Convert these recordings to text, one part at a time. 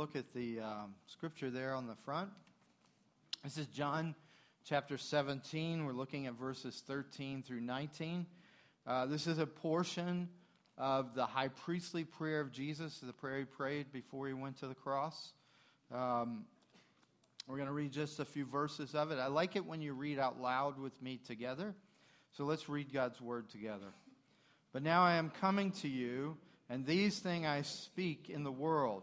look at the um, scripture there on the front. This is John chapter 17. We're looking at verses 13 through 19. Uh, this is a portion of the high priestly prayer of Jesus, the prayer he prayed before he went to the cross. Um, we're going to read just a few verses of it. I like it when you read out loud with me together. So let's read God's word together. But now I am coming to you, and these things I speak in the world,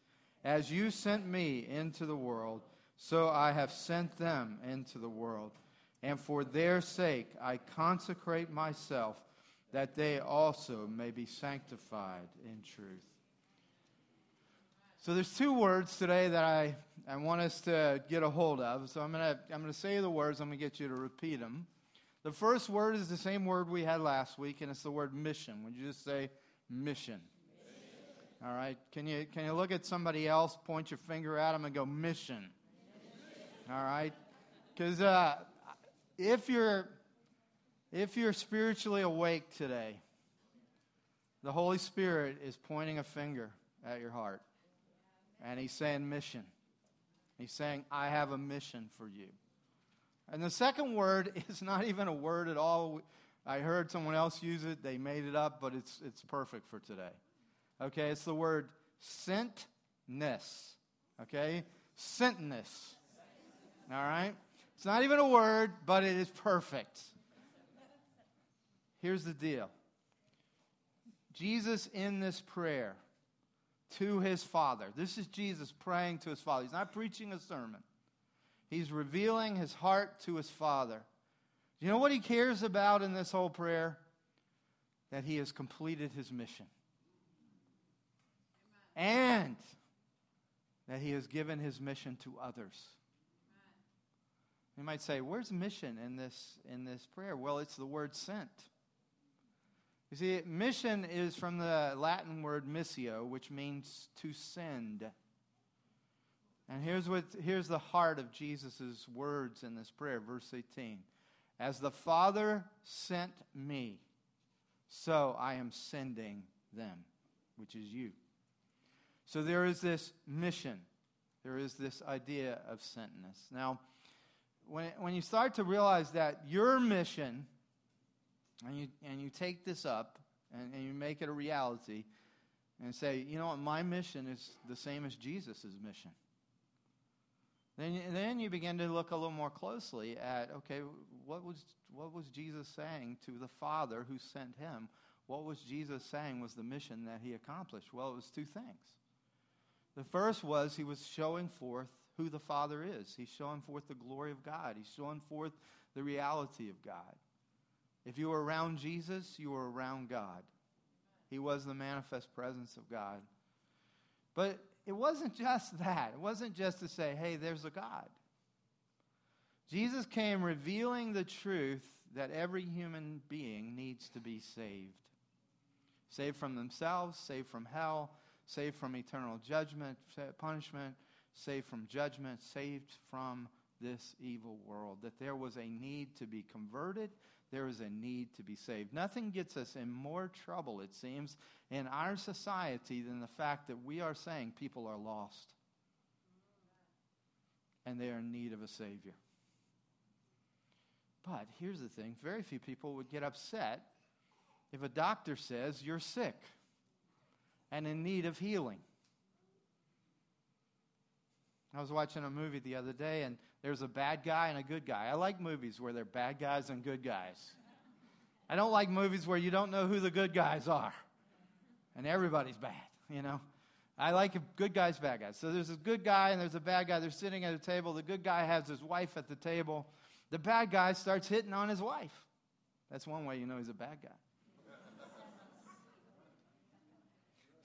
As you sent me into the world, so I have sent them into the world. And for their sake I consecrate myself, that they also may be sanctified in truth. So there's two words today that I, I want us to get a hold of. So I'm going to I'm going to say the words. I'm going to get you to repeat them. The first word is the same word we had last week, and it's the word mission. Would you just say mission? All right. Can you, can you look at somebody else, point your finger at them, and go, mission? mission. All right. Because uh, if, you're, if you're spiritually awake today, the Holy Spirit is pointing a finger at your heart. And he's saying mission. He's saying, I have a mission for you. And the second word is not even a word at all. I heard someone else use it. They made it up, but it's, it's perfect for today. Okay, it's the word sentness. Okay? Sentness. All right? It's not even a word, but it is perfect. Here's the deal Jesus, in this prayer, to his Father. This is Jesus praying to his Father. He's not preaching a sermon, he's revealing his heart to his Father. Do you know what he cares about in this whole prayer? That he has completed his mission. And that he has given his mission to others. You might say, where's mission in this, in this prayer? Well, it's the word sent. You see, mission is from the Latin word missio, which means to send. And here's, what, here's the heart of Jesus' words in this prayer, verse 18. As the Father sent me, so I am sending them, which is you. So there is this mission. There is this idea of sentness. Now, when, when you start to realize that your mission and you, and you take this up and, and you make it a reality and say, you know what, my mission is the same as Jesus' mission. Then, then you begin to look a little more closely at, okay, what was, what was Jesus saying to the Father who sent him? What was Jesus saying was the mission that he accomplished? Well, it was two things. The first was he was showing forth who the Father is. He's showing forth the glory of God. He's showing forth the reality of God. If you were around Jesus, you were around God. He was the manifest presence of God. But it wasn't just that. It wasn't just to say, hey, there's a God. Jesus came revealing the truth that every human being needs to be saved saved from themselves, saved from hell, saved from eternal judgment, punishment, saved from judgment, saved from this evil world. That there was a need to be converted, there is a need to be saved. Nothing gets us in more trouble, it seems, in our society than the fact that we are saying people are lost and they are in need of a Savior. But here's the thing very few people would get upset if a doctor says you're sick and in need of healing. I was watching a movie the other day, and there's a bad guy and a good guy. I like movies where they're bad guys and good guys. I don't like movies where you don't know who the good guys are and everybody's bad, you know. I like good guys, bad guys. So there's a good guy and there's a bad guy. They're sitting at a table. The good guy has his wife at the table. The bad guy starts hitting on his wife. That's one way you know he's a bad guy.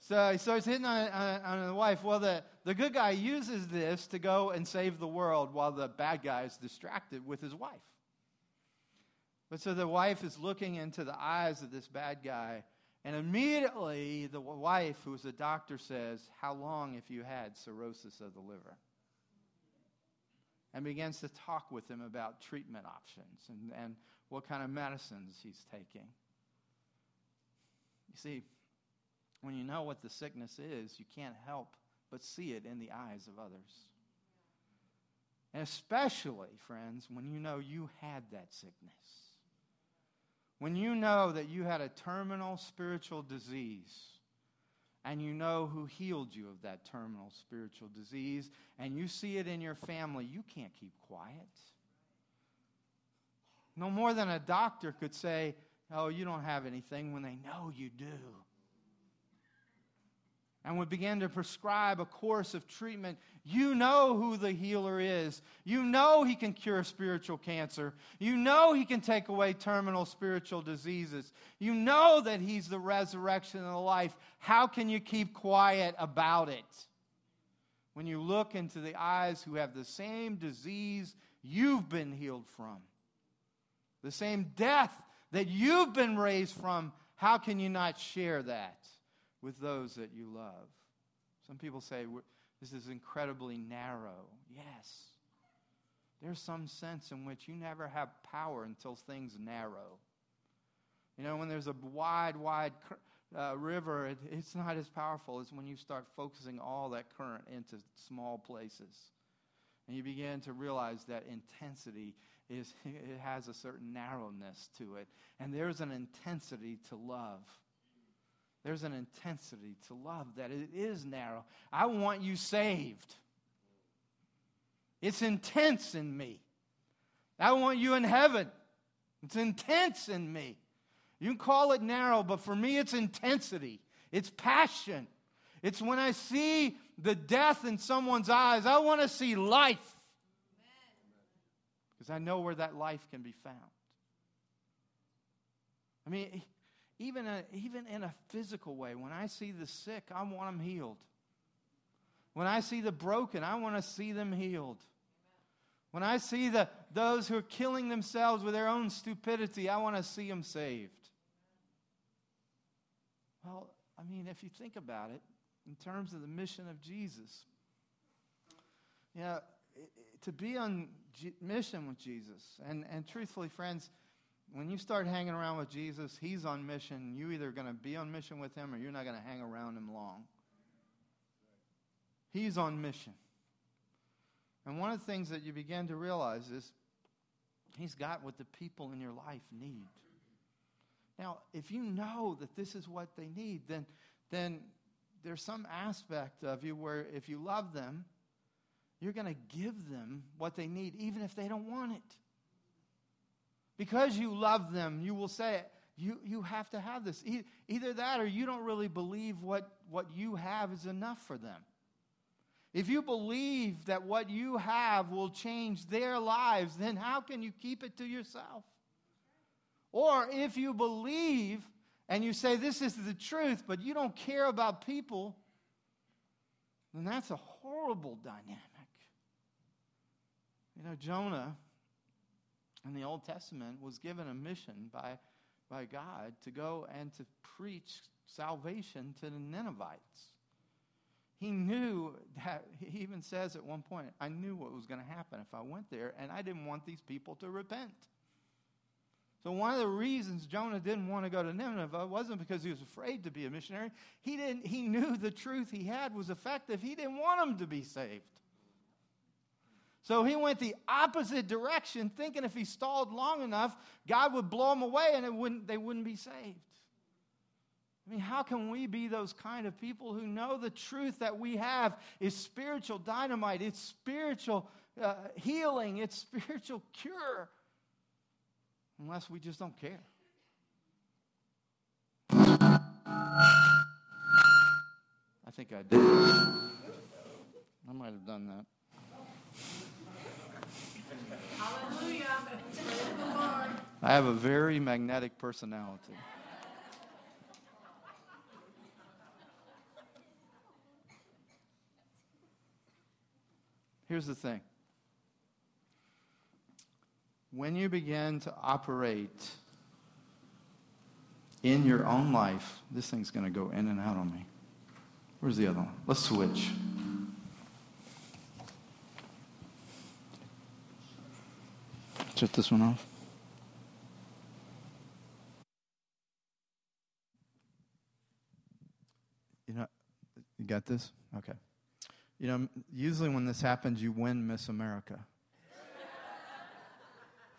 So he starts hitting on, on, on, the wife. Well, the, the good guy uses this to go and save the world while the bad guy is distracted with his wife. But so the wife is looking into the eyes of this bad guy, and immediately the wife, who's a doctor, says, How long have you had cirrhosis of the liver? And begins to talk with him about treatment options and, and what kind of medicines he's taking. You see, when you know what the sickness is, you can't help but see it in the eyes of others. And especially, friends, when you know you had that sickness. When you know that you had a terminal spiritual disease and you know who healed you of that terminal spiritual disease and you see it in your family, you can't keep quiet. No more than a doctor could say, Oh, you don't have anything when they know you do and would begin to prescribe a course of treatment, you know who the healer is. You know he can cure spiritual cancer. You know he can take away terminal spiritual diseases. You know that he's the resurrection and the life. How can you keep quiet about it? When you look into the eyes who have the same disease you've been healed from, the same death that you've been raised from, how can you not share that? With those that you love. Some people say this is incredibly narrow. Yes. There's some sense in which you never have power until things narrow. You know, when there's a wide, wide uh, river, it, it's not as powerful as when you start focusing all that current into small places. And you begin to realize that intensity is, it has a certain narrowness to it. And there's an intensity to love. There's an intensity to love that it is narrow. I want you saved. It's intense in me. I want you in heaven. It's intense in me. You can call it narrow, but for me, it's intensity. It's passion. It's when I see the death in someone's eyes, I want to see life. Because I know where that life can be found. I mean, even, a, even in a physical way. When I see the sick, I want them healed. When I see the broken, I want to see them healed. When I see the, those who are killing themselves with their own stupidity, I want to see them saved. Well, I mean, if you think about it, in terms of the mission of Jesus, you know, to be on mission with Jesus, and, and truthfully, friends, when you start hanging around with Jesus, he's on mission. You either going to be on mission with him or you're not going to hang around him long. He's on mission. And one of the things that you begin to realize is he's got what the people in your life need. Now, if you know that this is what they need, then, then there's some aspect of you where if you love them, you're going to give them what they need, even if they don't want it. Because you love them, you will say, you, you have to have this. Either that or you don't really believe what, what you have is enough for them. If you believe that what you have will change their lives, then how can you keep it to yourself? Or if you believe and you say this is the truth, but you don't care about people, then that's a horrible dynamic. You know, Jonah in the Old Testament was given a mission by, by God to go and to preach salvation to the Ninevites. He knew that, he even says at one point, I knew what was going to happen if I went there, and I didn't want these people to repent. So, one of the reasons Jonah didn't want to go to Nineveh wasn't because he was afraid to be a missionary. He, didn't, he knew the truth he had was effective. He didn't want them to be saved. So he went the opposite direction, thinking if he stalled long enough, God would blow him away and wouldn't, they wouldn't be saved. I mean, how can we be those kind of people who know the truth that we have is spiritual dynamite, it's spiritual uh, healing, it's spiritual cure, unless we just don't care? I think I did. I might have done that. I have a very magnetic personality. Here's the thing when you begin to operate in your own life, this thing's going to go in and out on me. Where's the other one? Let's switch. Shut this one off. You know, you got this? Okay. You know, usually when this happens, you win Miss America.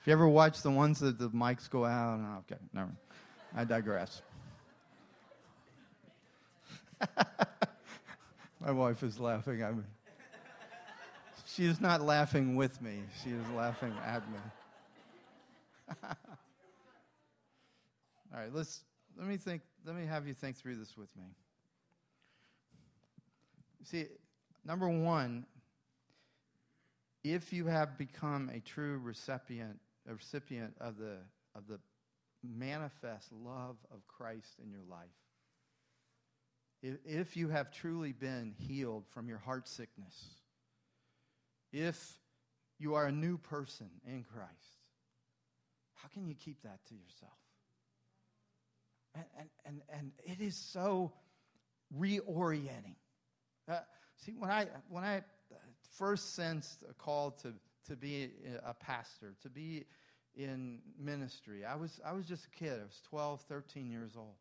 if you ever watch the ones that the mics go out, oh, okay, never. I digress. My wife is laughing at me. She is not laughing with me, she is laughing at me. All right, let's let me think let me have you think through this with me. See, number 1, if you have become a true recipient, a recipient of the of the manifest love of Christ in your life, if you have truly been healed from your heart sickness, if you are a new person in Christ, how can you keep that to yourself? And, and, and, and it is so reorienting. Uh, see, when I, when I first sensed a call to, to be a pastor, to be in ministry, I was, I was just a kid. I was 12, 13 years old.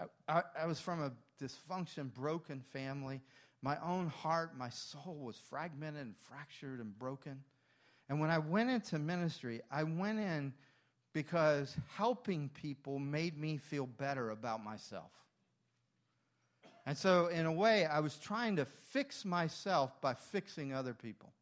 I, I, I was from a dysfunction, broken family. My own heart, my soul was fragmented and fractured and broken. And when I went into ministry, I went in because helping people made me feel better about myself. And so, in a way, I was trying to fix myself by fixing other people.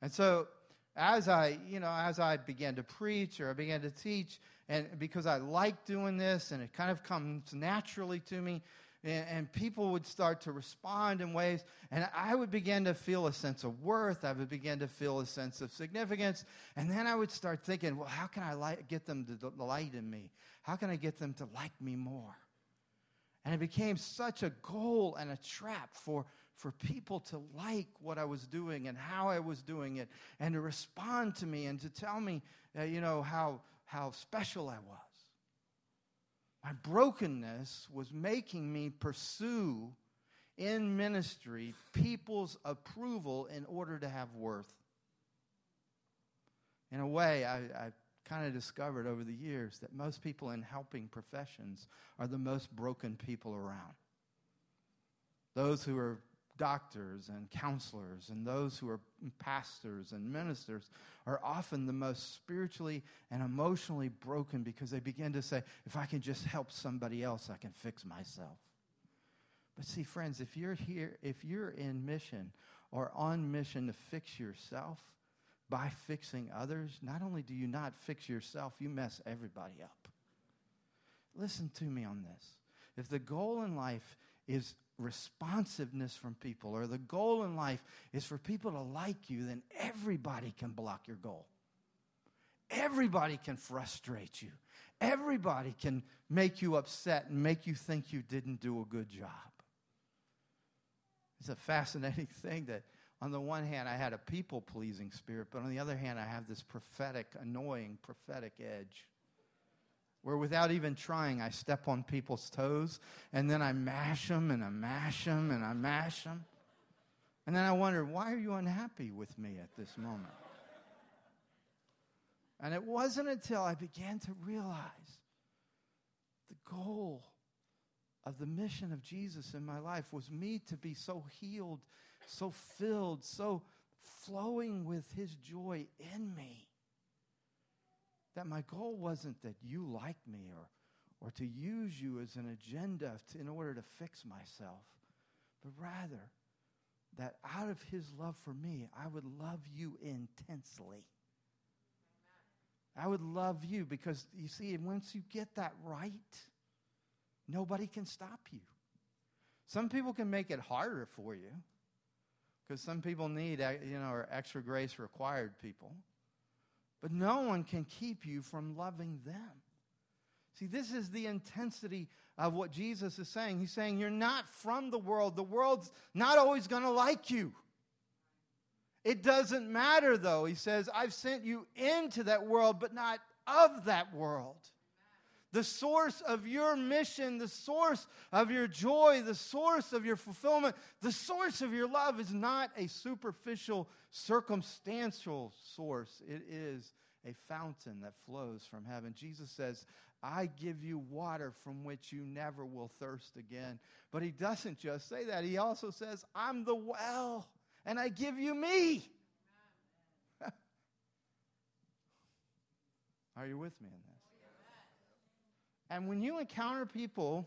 And so, as I, you know, as I began to preach or I began to teach, and because I like doing this and it kind of comes naturally to me, and, and, people would start to respond in ways, and I would begin to feel a sense of worth. I would begin to feel a sense of significance, and then I would start thinking, well, how can I get them to delight in me? How can I get them to like me more? And it became such a goal and a trap for, for people to like what I was doing and how I was doing it, and to respond to me and to tell me, uh, you know, how, how special I was. My brokenness was making me pursue in ministry people's approval in order to have worth. In a way, I, I kind of discovered over the years that most people in helping professions are the most broken people around. Those who are doctors and counselors and those who are pastors and ministers are often the most spiritually and emotionally broken because they begin to say, if I can just help somebody else, I can fix myself. But see, friends, if you're here, if you're in mission or on mission to fix yourself by fixing others, not only do you not fix yourself, you mess everybody up. Listen to me on this. If the goal in life is responsiveness from people or the goal in life is for people to like you, then everybody can block your goal. Everybody can frustrate you. Everybody can make you upset and make you think you didn't do a good job. It's a fascinating thing that, on the one hand, I had a people pleasing spirit, but on the other hand, I have this prophetic, annoying prophetic edge where without even trying, I step on people's toes and then I mash them and I mash them and I mash them. And then I wonder, why are you unhappy with me at this moment? And it wasn't until I began to realize the goal of the mission of Jesus in my life was me to be so healed, so filled, so flowing with his joy in me that my goal wasn't that you like me or, or to use you as an agenda to, in order to fix myself, but rather that out of his love for me, I would love you intensely. I would love you because you see, once you get that right, nobody can stop you. Some people can make it harder for you because some people need, you know, extra grace required people. But no one can keep you from loving them. See, this is the intensity of what Jesus is saying. He's saying, You're not from the world. The world's not always going to like you. It doesn't matter, though. He says, I've sent you into that world, but not of that world. The source of your mission, the source of your joy, the source of your fulfillment, the source of your love is not a superficial, circumstantial source. It is a fountain that flows from heaven. Jesus says, I give you water from which you never will thirst again. But he doesn't just say that, he also says, I'm the well, and I give you me. Are you with me in this? And when you encounter people,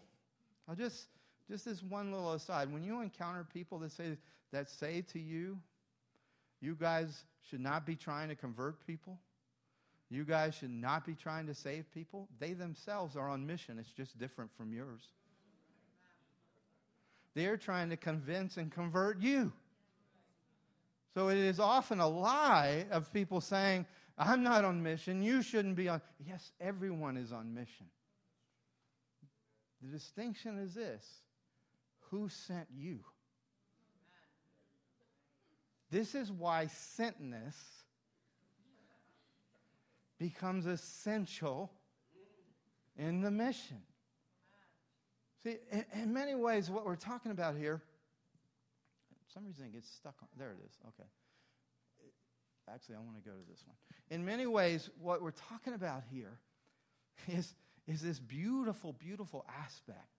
I'll just just this one little aside. When you encounter people that say that say to you, you guys should not be trying to convert people. You guys should not be trying to save people. They themselves are on mission. It's just different from yours. They're trying to convince and convert you. So it is often a lie of people saying, I'm not on mission. You shouldn't be on. Yes, everyone is on mission. The distinction is this who sent you? This is why sentness becomes essential in the mission. See, in, in, many ways, what we're talking about here, some reason it gets stuck on. There it is. Okay. Actually, I want to go to this one. In many ways, what we're talking about here is, is this beautiful, beautiful aspect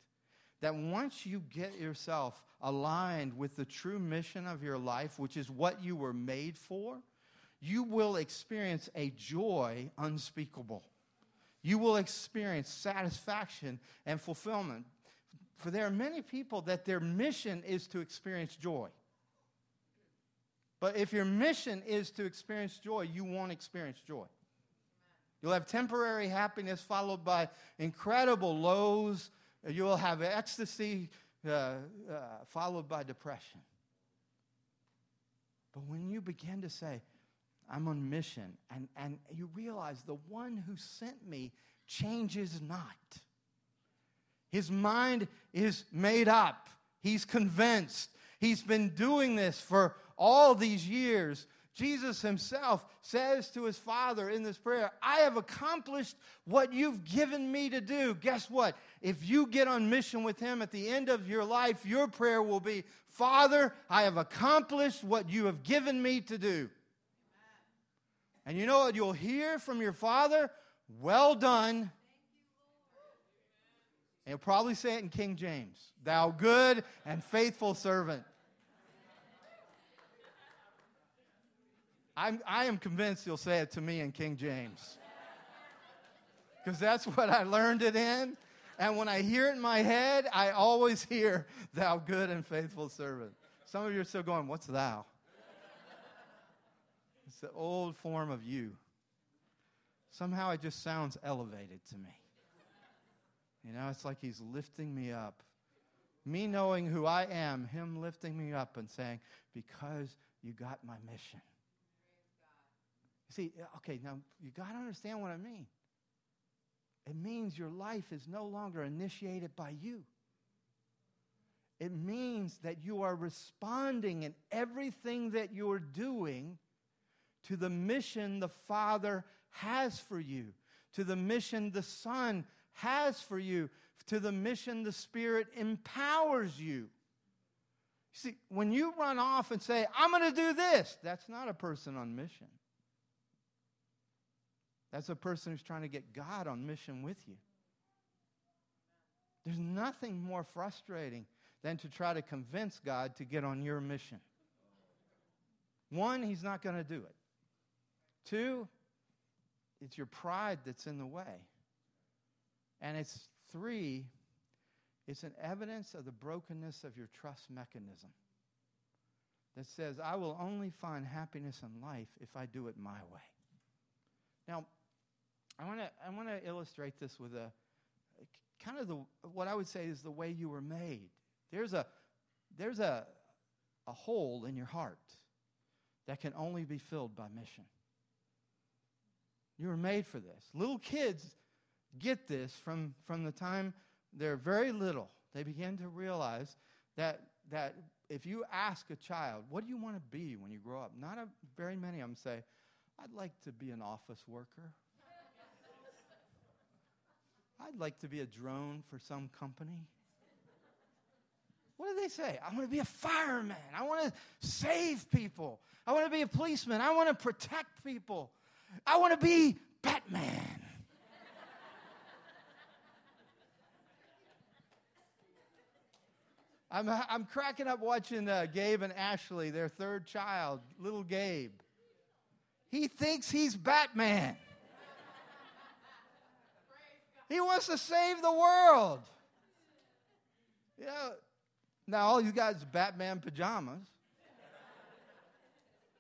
that once you get yourself aligned with the true mission of your life, which is what you were made for, you will experience a joy unspeakable. You will experience satisfaction and fulfillment. For there are many people that their mission is to experience joy. But if your mission is to experience joy, you won't experience joy. You'll have temporary happiness followed by incredible lows. You will have ecstasy uh, uh, followed by depression. But when you begin to say, I'm on mission, and, and you realize the one who sent me changes not. His mind is made up, he's convinced. He's been doing this for all these years. Jesus himself says to his Father in this prayer, I have accomplished what you've given me to do. Guess what? If you get on mission with him at the end of your life, your prayer will be, Father, I have accomplished what you have given me to do. And you know what you'll hear from your father? Well done. And he'll probably say it in King James Thou good and faithful servant. I'm, I am convinced he'll say it to me in King James. Because that's what I learned it in. And when I hear it in my head, I always hear, Thou good and faithful servant. Some of you are still going, What's thou? It's the old form of you. Somehow it just sounds elevated to me. You know, it's like he's lifting me up. Me knowing who I am, him lifting me up and saying, Because you got my mission. You see, uh, okay, now you got to understand what I mean. It means your life is no longer initiated by you. It means that you are responding in everything that you're doing to the mission the Father has for you, to the mission the Son has for you, to the mission the Spirit empowers you. See, when you run off and say, I'm going to do this, that's not a person on mission. That's a person who's trying to get God on mission with you. There's nothing more frustrating than to try to convince God to get on your mission. One, he's not going to do it. Two, it's your pride that's in the way. And it's three, it's an evidence of the brokenness of your trust mechanism that says, I will only find happiness in life if I do it my way. Now, I want to I want to illustrate this with a kind of the what I would say is the way you were made. There's a there's a a hole in your heart that can only be filled by mission. You were made for this. Little kids get this from, from the time they're very little. They begin to realize that, that if you ask a child, what do you want to be when you grow up? Not a, very many of them say, I'd like to be an office worker. I'd like to be a drone for some company. What do they say? I want to be a fireman. I want to save people. I want to be a policeman. I want to protect people. I want to be Batman. I'm, I'm cracking up watching uh, Gabe and Ashley, their third child, little Gabe. He thinks he's Batman. He wants to save the world. You know, now all he's got is Batman pajamas.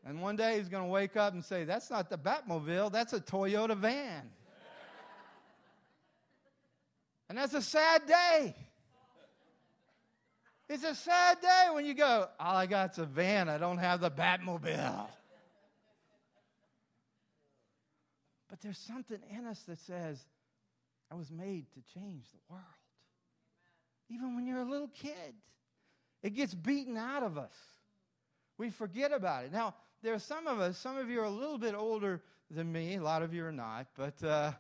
And one day he's going to wake up and say, That's not the Batmobile, that's a Toyota van. And that's a sad day. It's a sad day when you go, All I got's a van, I don't have the Batmobile. But there's something in us that says, I was made to change the world. Even when you're a little kid, it gets beaten out of us. We forget about it. Now, there are some of us, some of you are a little bit older than me, a lot of you are not, but, uh,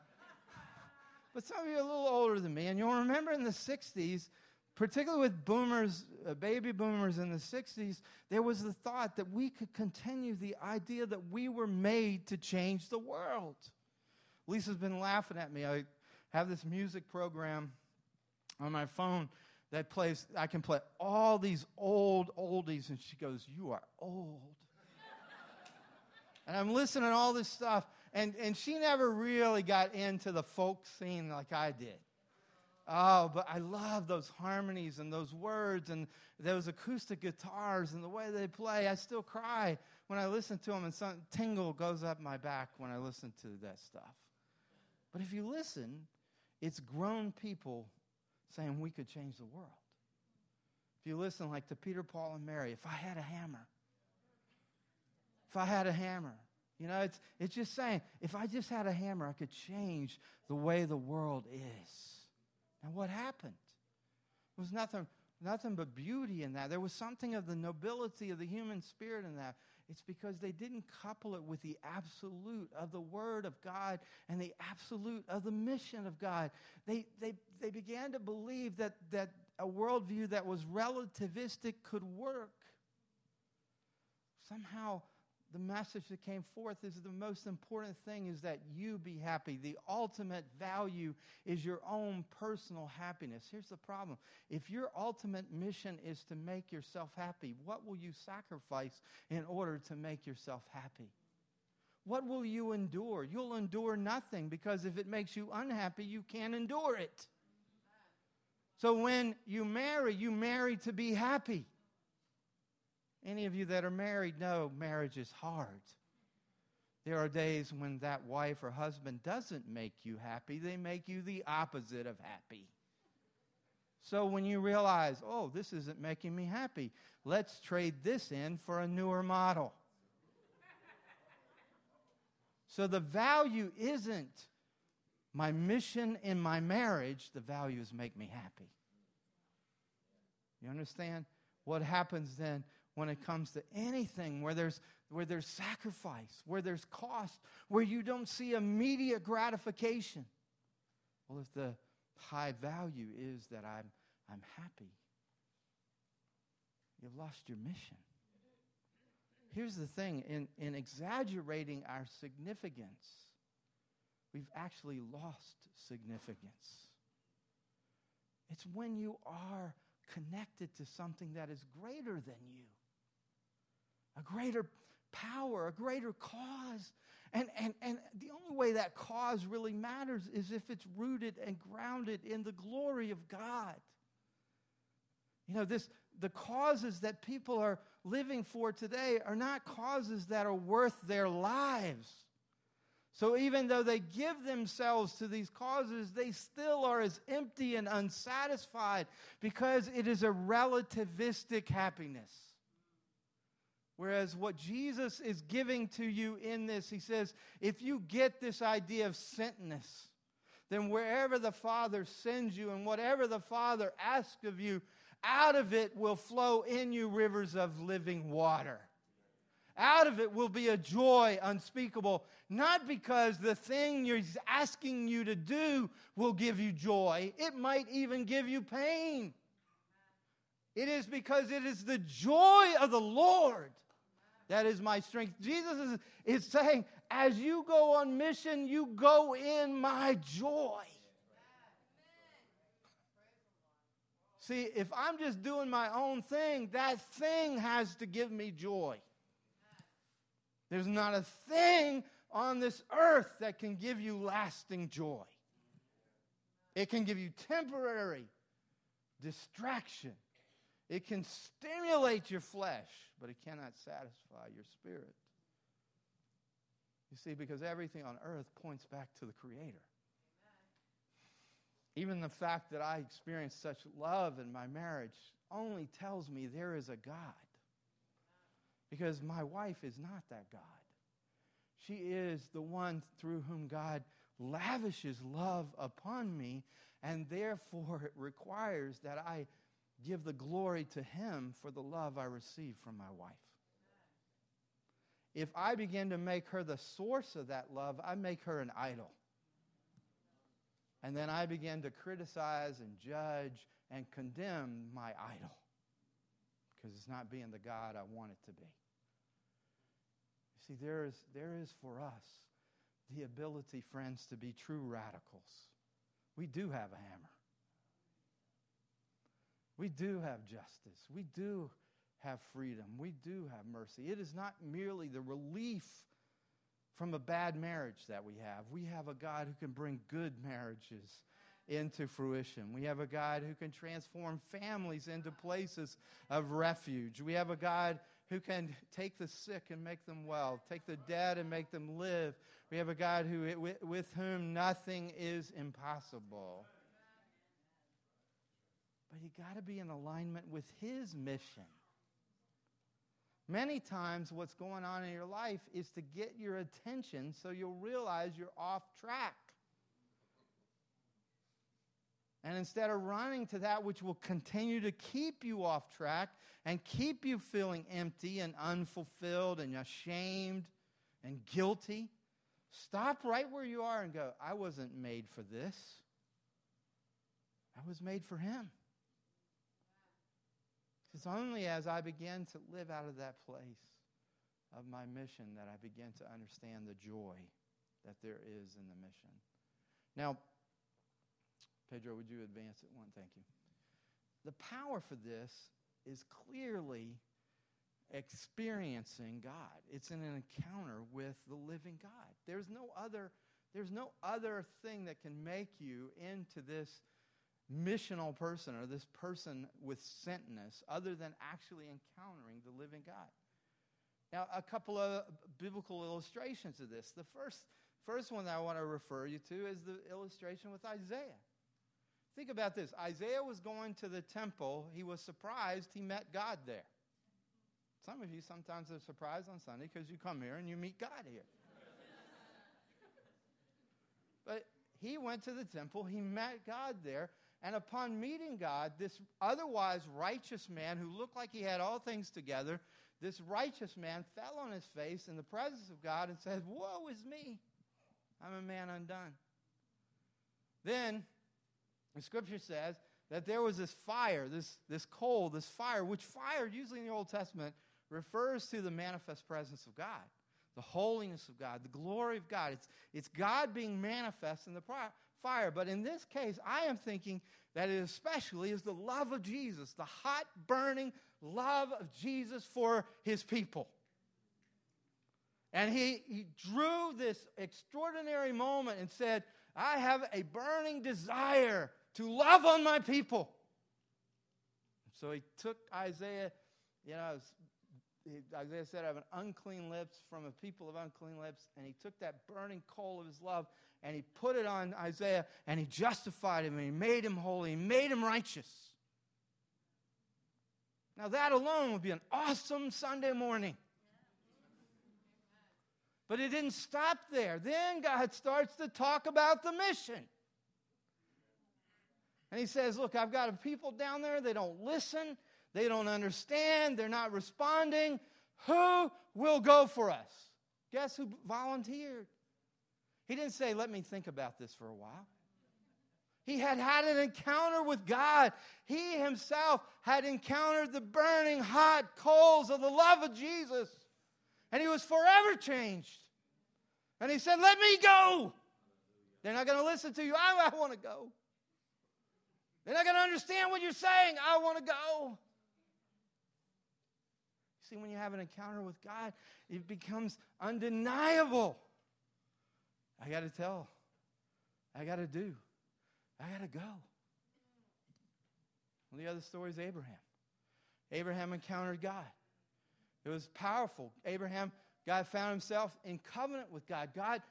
but some of you are a little older than me, and you'll remember in the 60s, particularly with boomers, uh, baby boomers in the 60s, there was the thought that we could continue the idea that we were made to change the world. Lisa's been laughing at me. I have this music program on my phone that plays, I can play all these old oldies. And she goes, You are old. and I'm listening to all this stuff. And, and she never really got into the folk scene like I did. Oh, but I love those harmonies and those words and those acoustic guitars and the way they play. I still cry when I listen to them, and some tingle goes up my back when I listen to that stuff. But if you listen, it's grown people saying we could change the world. If you listen, like to Peter, Paul, and Mary, if I had a hammer, if I had a hammer, you know, it's, it's just saying, if I just had a hammer, I could change the way the world is. Now, what happened? It was nothing, nothing but beauty in that. There was something of the nobility of the human spirit in that. It's because they didn't couple it with the absolute of the Word of God and the absolute of the mission of God. They, they, they began to believe that, that a worldview that was relativistic could work. Somehow, the message that came forth is the most important thing is that you be happy. The ultimate value is your own personal happiness. Here's the problem if your ultimate mission is to make yourself happy, what will you sacrifice in order to make yourself happy? What will you endure? You'll endure nothing because if it makes you unhappy, you can't endure it. So when you marry, you marry to be happy. Any of you that are married know marriage is hard. There are days when that wife or husband doesn't make you happy, they make you the opposite of happy. So when you realize, oh, this isn't making me happy, let's trade this in for a newer model. so the value isn't my mission in my marriage, the value is make me happy. You understand? What happens then when it comes to anything where there's, where there's sacrifice, where there's cost, where you don't see immediate gratification. Well, if the high value is that I'm, I'm happy, you've lost your mission. Here's the thing in, in exaggerating our significance, we've actually lost significance. It's when you are connected to something that is greater than you a greater power, a greater cause. And, and, and the only way that cause really matters is if it's rooted and grounded in the glory of God. You know, this, the causes that people are living for today are not causes that are worth their lives. So even though they give themselves to these causes, they still are as empty and unsatisfied because it is a relativistic happiness. Whereas what Jesus is giving to you in this, he says, if you get this idea of sentness, then wherever the Father sends you and whatever the Father asks of you, out of it will flow in you rivers of living water. Out of it will be a joy unspeakable, not because the thing He's asking you to do will give you joy, it might even give you pain. It is because it is the joy of the Lord that is my strength. Jesus is, is saying, as you go on mission, you go in my joy. See, if I'm just doing my own thing, that thing has to give me joy. There's not a thing on this earth that can give you lasting joy. It can give you temporary distraction. It can stimulate your flesh, but it cannot satisfy your spirit. You see, because everything on earth points back to the Creator. Even the fact that I experienced such love in my marriage only tells me there is a God. Because my wife is not that God. She is the one through whom God lavishes love upon me, and therefore it requires that I give the glory to Him for the love I receive from my wife. If I begin to make her the source of that love, I make her an idol. And then I begin to criticize and judge and condemn my idol because it's not being the God I want it to be. You see, there is, there is for us the ability, friends, to be true radicals. We do have a hammer. We do have justice. We do have freedom. We do have mercy. It is not merely the relief from a bad marriage that we have. We have a God who can bring good marriages into fruition. We have a God who can transform families into places of refuge. We have a God who can take the sick and make them well, take the dead and make them live. We have a God who, with, whom nothing is impossible. But you got to be in alignment with His mission. Many times, what's going on in your life is to get your attention so you'll realize you're off track. And instead of running to that which will continue to keep you off track and keep you feeling empty and unfulfilled and ashamed and guilty, stop right where you are and go, I wasn't made for this. I was made for Him. It's only as I begin to live out of that place of my mission that I begin to understand the joy that there is in the mission. Now, Pedro, would you advance it one? Thank you. The power for this is clearly experiencing God. It's in an encounter with the living God. There's no other there's no other thing that can make you into this missional person or this person with sentness other than actually encountering the living God. Now, a couple of biblical illustrations of this. The first, first one that I want to refer you to is the illustration with Isaiah. Think about this Isaiah was going to the temple, he was surprised he met God there. Some of you sometimes are surprised on Sunday because you come here and you meet God here. but he went to the temple, he met God there, and upon meeting God, this otherwise righteous man who looked like he had all things together, this righteous man fell on his face in the presence of God and said, Woe is me! I'm a man undone. Then, the scripture says that there was this fire, this, this coal, this fire, which fire, usually in the Old Testament, refers to the manifest presence of God, the holiness of God, the glory of God. It's, it's God being manifest in the fire. But in this case, I am thinking that it especially is the love of Jesus, the hot, burning love of Jesus for his people. And he, he drew this extraordinary moment and said, I have a burning desire to love on my people. So he took Isaiah, you know, Isaiah said, I have an unclean lips from a people of unclean lips. And he took that burning coal of his love and he put it on Isaiah and he justified him and he made him holy, he made him righteous. Now, that alone would be an awesome Sunday morning. But it didn't stop there. Then God starts to talk about the mission. And he says, Look, I've got people down there, they don't listen, they don't understand, they're not responding. Who will go for us? Guess who volunteered? He didn't say, Let me think about this for a while. He had had an encounter with God. He himself had encountered the burning hot coals of the love of Jesus. And he was forever changed. And he said, Let me go. They're not going to listen to you. I, I want to go. They're not going to understand what you're saying. I want to go. See, when you have an encounter with God, it becomes undeniable. I got to tell, I got to do, I got to go. Well, the other story is Abraham. Abraham encountered God. It was powerful. Abraham, God found himself in covenant with God. God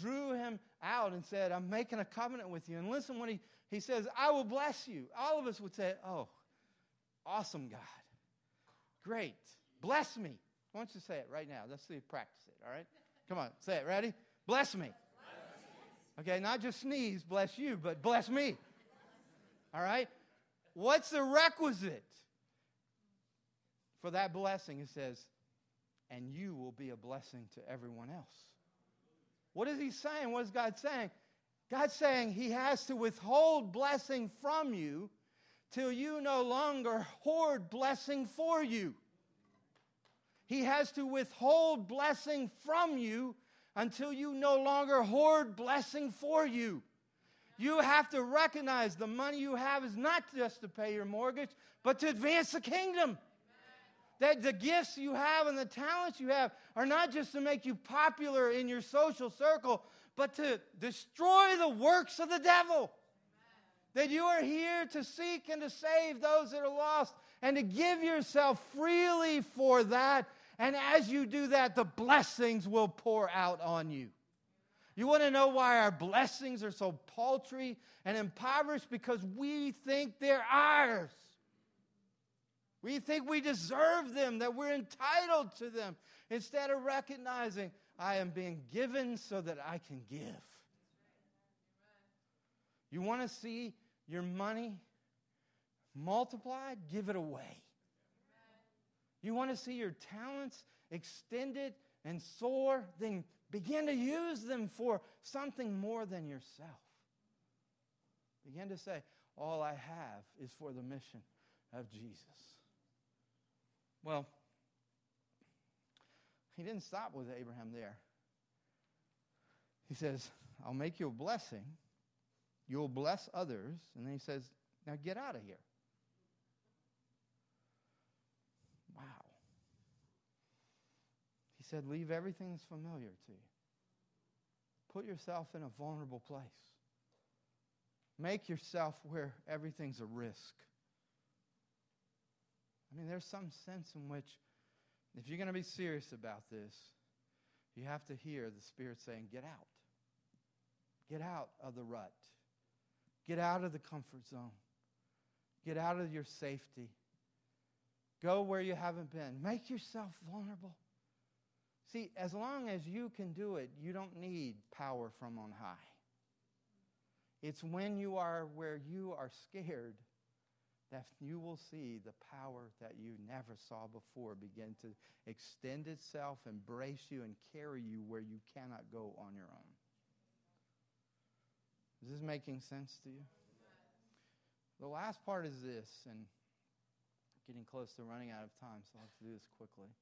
drew him out and said, I'm making a covenant with you. And listen, when he, he says, I will bless you, all of us would say, Oh, awesome God. Great. Bless me. Why don't you say it right now? Let's see you practice it, all right? Come on, say it. Ready? Bless me. Okay, not just sneeze, bless you, but bless me. All right? What's the requisite for that blessing? It says, and you will be a blessing to everyone else. What is he saying? What is God saying? God's saying he has to withhold blessing from you till you no longer hoard blessing for you. He has to withhold blessing from you until you no longer hoard blessing for you. You have to recognize the money you have is not just to pay your mortgage, but to advance the kingdom. That the gifts you have and the talents you have are not just to make you popular in your social circle, but to destroy the works of the devil. That you are here to seek and to save those that are lost and to give yourself freely for that. And as you do that, the blessings will pour out on you. You want to know why our blessings are so paltry and impoverished? Because we think they're ours. We think we deserve them, that we're entitled to them, instead of recognizing I am being given so that I can give. You want to see your money multiplied? Give it away. You want to see your talents extended and soar? Then begin to use them for something more than yourself. Begin to say, All I have is for the mission of Jesus. Well, he didn't stop with Abraham there. He says, I'll make you a blessing. You'll bless others. And then he says, Now get out of here. He said, Leave everything that's familiar to you. Put yourself in a vulnerable place. Make yourself where everything's a risk. I mean, there's some sense in which, if you're going to be serious about this, you have to hear the Spirit saying, Get out. Get out of the rut. Get out of the comfort zone. Get out of your safety. Go where you haven't been. Make yourself vulnerable. See, as long as you can do it, you don't need power from on high. It's when you are where you are scared that you will see the power that you never saw before begin to extend itself, embrace you, and carry you where you cannot go on your own. Is this making sense to you? The last part is this, and getting close to running out of time, so I'll have to do this quickly.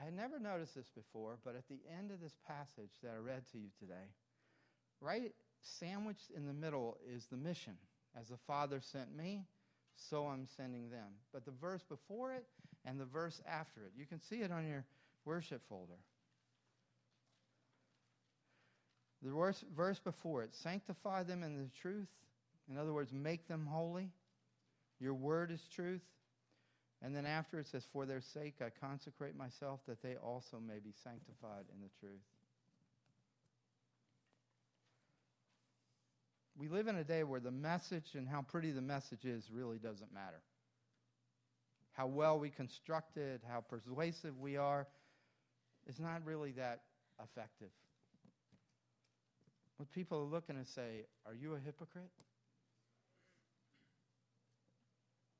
I had never noticed this before, but at the end of this passage that I read to you today, right sandwiched in the middle is the mission. As the Father sent me, so I'm sending them. But the verse before it and the verse after it, you can see it on your worship folder. The verse, verse before it, sanctify them in the truth. In other words, make them holy. Your word is truth. And then after it says, For their sake I consecrate myself that they also may be sanctified in the truth. We live in a day where the message and how pretty the message is really doesn't matter. How well we construct it, how persuasive we are, is not really that effective. What people are looking to say, are you a hypocrite?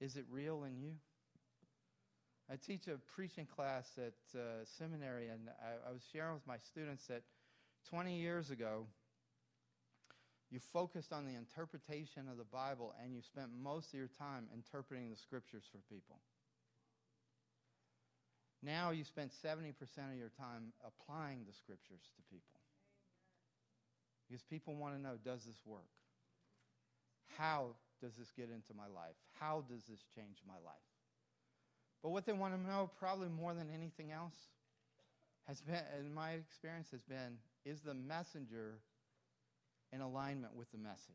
Is it real in you? I teach a preaching class at uh, seminary, and I, I was sharing with my students that 20 years ago, you focused on the interpretation of the Bible and you spent most of your time interpreting the scriptures for people. Now you spend 70% of your time applying the scriptures to people. Because people want to know does this work? How does this get into my life? How does this change my life? But what they want to know, probably more than anything else, has been, in my experience, has been is the messenger in alignment with the message?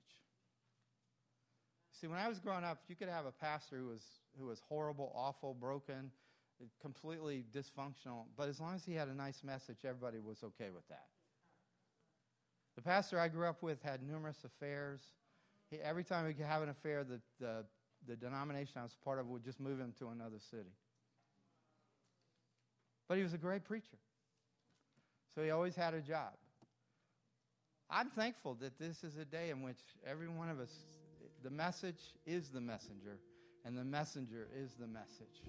See, when I was growing up, you could have a pastor who was, who was horrible, awful, broken, completely dysfunctional, but as long as he had a nice message, everybody was okay with that. The pastor I grew up with had numerous affairs. He, every time he could have an affair, the, the, the denomination I was part of would just move him to another city. But he was a great preacher. So he always had a job. I'm thankful that this is a day in which every one of us, the message is the messenger, and the messenger is the message.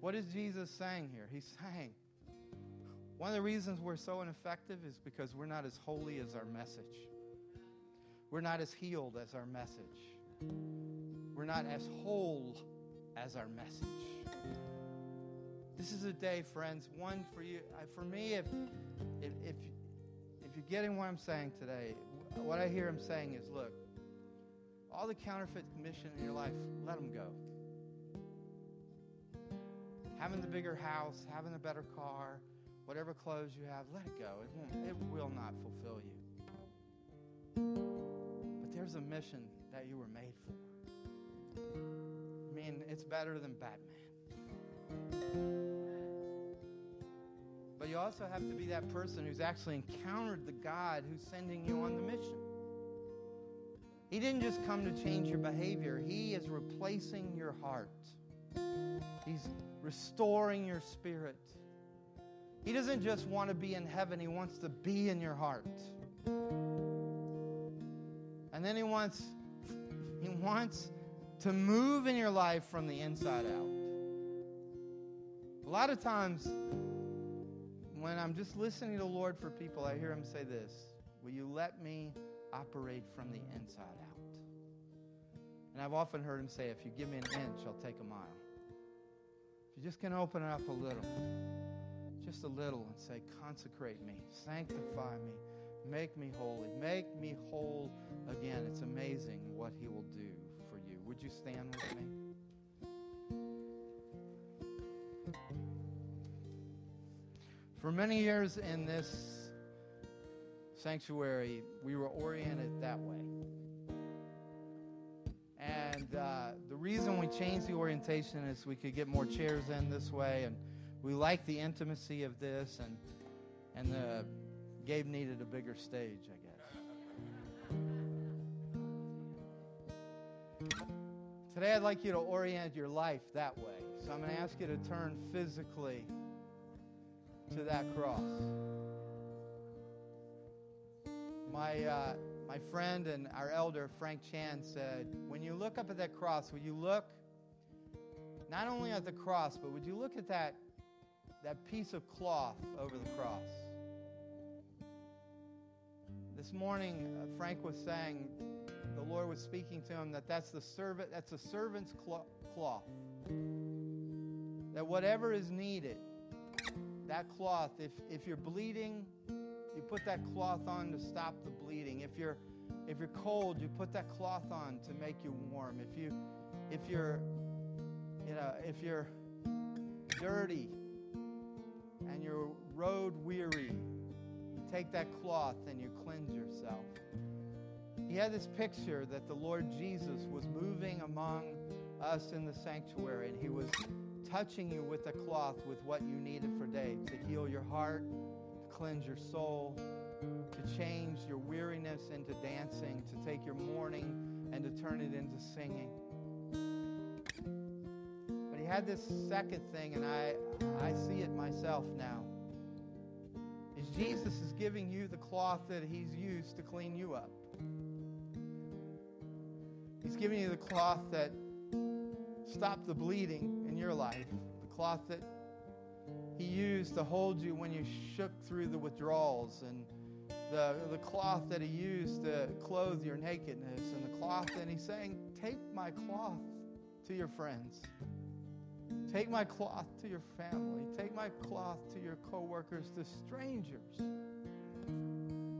What is Jesus saying here? He's saying, one of the reasons we're so ineffective is because we're not as holy as our message. We're not as healed as our message. We're not as whole as our message. This is a day, friends, one for you. Uh, for me, if, if, if if you're getting what I'm saying today, what I hear him saying is look, all the counterfeit mission in your life, let them go. Having the bigger house, having the better car, whatever clothes you have, let it go. It, won't, it will not fulfill you. But there's a mission that you were made for. I mean, it's better than Batman. But you also have to be that person who's actually encountered the God who's sending you on the mission. He didn't just come to change your behavior, He is replacing your heart. He's restoring your spirit. He doesn't just want to be in heaven, He wants to be in your heart. And then He wants, He wants to move in your life from the inside out. A lot of times, when I'm just listening to the Lord for people, I hear him say this Will you let me operate from the inside out? And I've often heard him say, If you give me an inch, I'll take a mile. If you just can open it up a little, just a little, and say, Consecrate me, sanctify me, make me holy, make me whole again. It's amazing what he will do. Would you stand with me? For many years in this sanctuary, we were oriented that way. And uh, the reason we changed the orientation is we could get more chairs in this way, and we like the intimacy of this, and and the Gabe needed a bigger stage, I guess. Today, I'd like you to orient your life that way. So I'm going to ask you to turn physically to that cross. My, uh, my friend and our elder, Frank Chan, said, When you look up at that cross, would you look not only at the cross, but would you look at that, that piece of cloth over the cross? This morning, uh, Frank was saying, the Lord was speaking to him that that's the servant, that's a servant's cloth. That whatever is needed, that cloth, if, if you're bleeding, you put that cloth on to stop the bleeding. If you're if you're cold, you put that cloth on to make you warm. If you if you're you know, if you're dirty and you're road weary, you take that cloth and you cleanse yourself. He had this picture that the Lord Jesus was moving among us in the sanctuary and he was touching you with a cloth with what you needed for day to heal your heart, to cleanse your soul, to change your weariness into dancing, to take your mourning and to turn it into singing. But he had this second thing, and I, I see it myself now. Is Jesus is giving you the cloth that he's used to clean you up. He's giving you the cloth that stopped the bleeding in your life, the cloth that He used to hold you when you shook through the withdrawals, and the, the cloth that He used to clothe your nakedness, and the cloth, and He's saying, Take my cloth to your friends. Take my cloth to your family. Take my cloth to your coworkers, to strangers.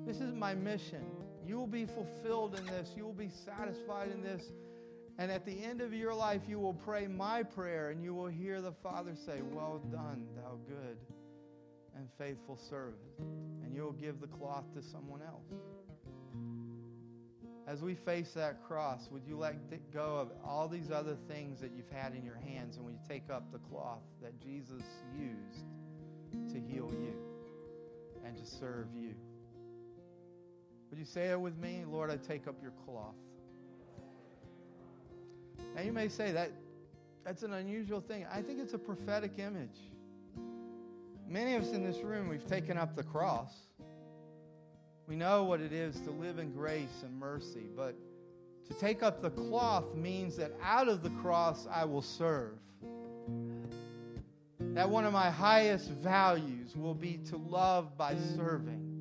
This is my mission. You will be fulfilled in this. You will be satisfied in this. And at the end of your life, you will pray my prayer and you will hear the Father say, Well done, thou good and faithful servant. And you'll give the cloth to someone else. As we face that cross, would you let go of all these other things that you've had in your hands and will you take up the cloth that Jesus used to heal you and to serve you? Would you say it with me? Lord, I take up your cloth. Now you may say that that's an unusual thing. I think it's a prophetic image. Many of us in this room, we've taken up the cross. We know what it is to live in grace and mercy, but to take up the cloth means that out of the cross I will serve. That one of my highest values will be to love by serving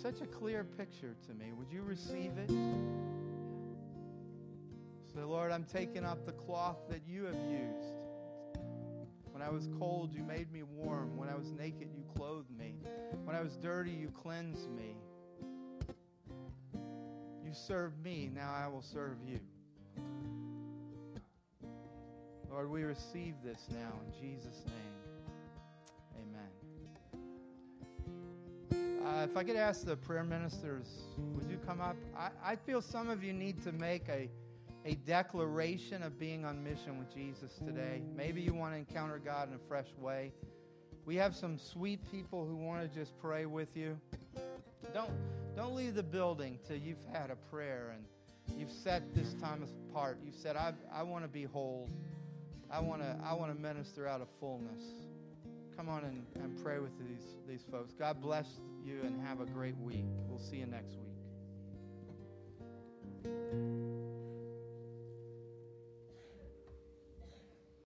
such a clear picture to me. Would you receive it? Say, Lord, I'm taking up the cloth that you have used. When I was cold, you made me warm. When I was naked, you clothed me. When I was dirty, you cleansed me. You served me, now I will serve you. Lord, we receive this now in Jesus' name. Uh, if I could ask the prayer ministers, would you come up? I, I feel some of you need to make a, a declaration of being on mission with Jesus today. Maybe you want to encounter God in a fresh way. We have some sweet people who want to just pray with you. Don't, don't leave the building till you've had a prayer and you've set this time apart. You've said, I, I want to be whole. I want to I want to minister out of fullness come on and, and pray with these, these folks. God bless you and have a great week. We'll see you next week.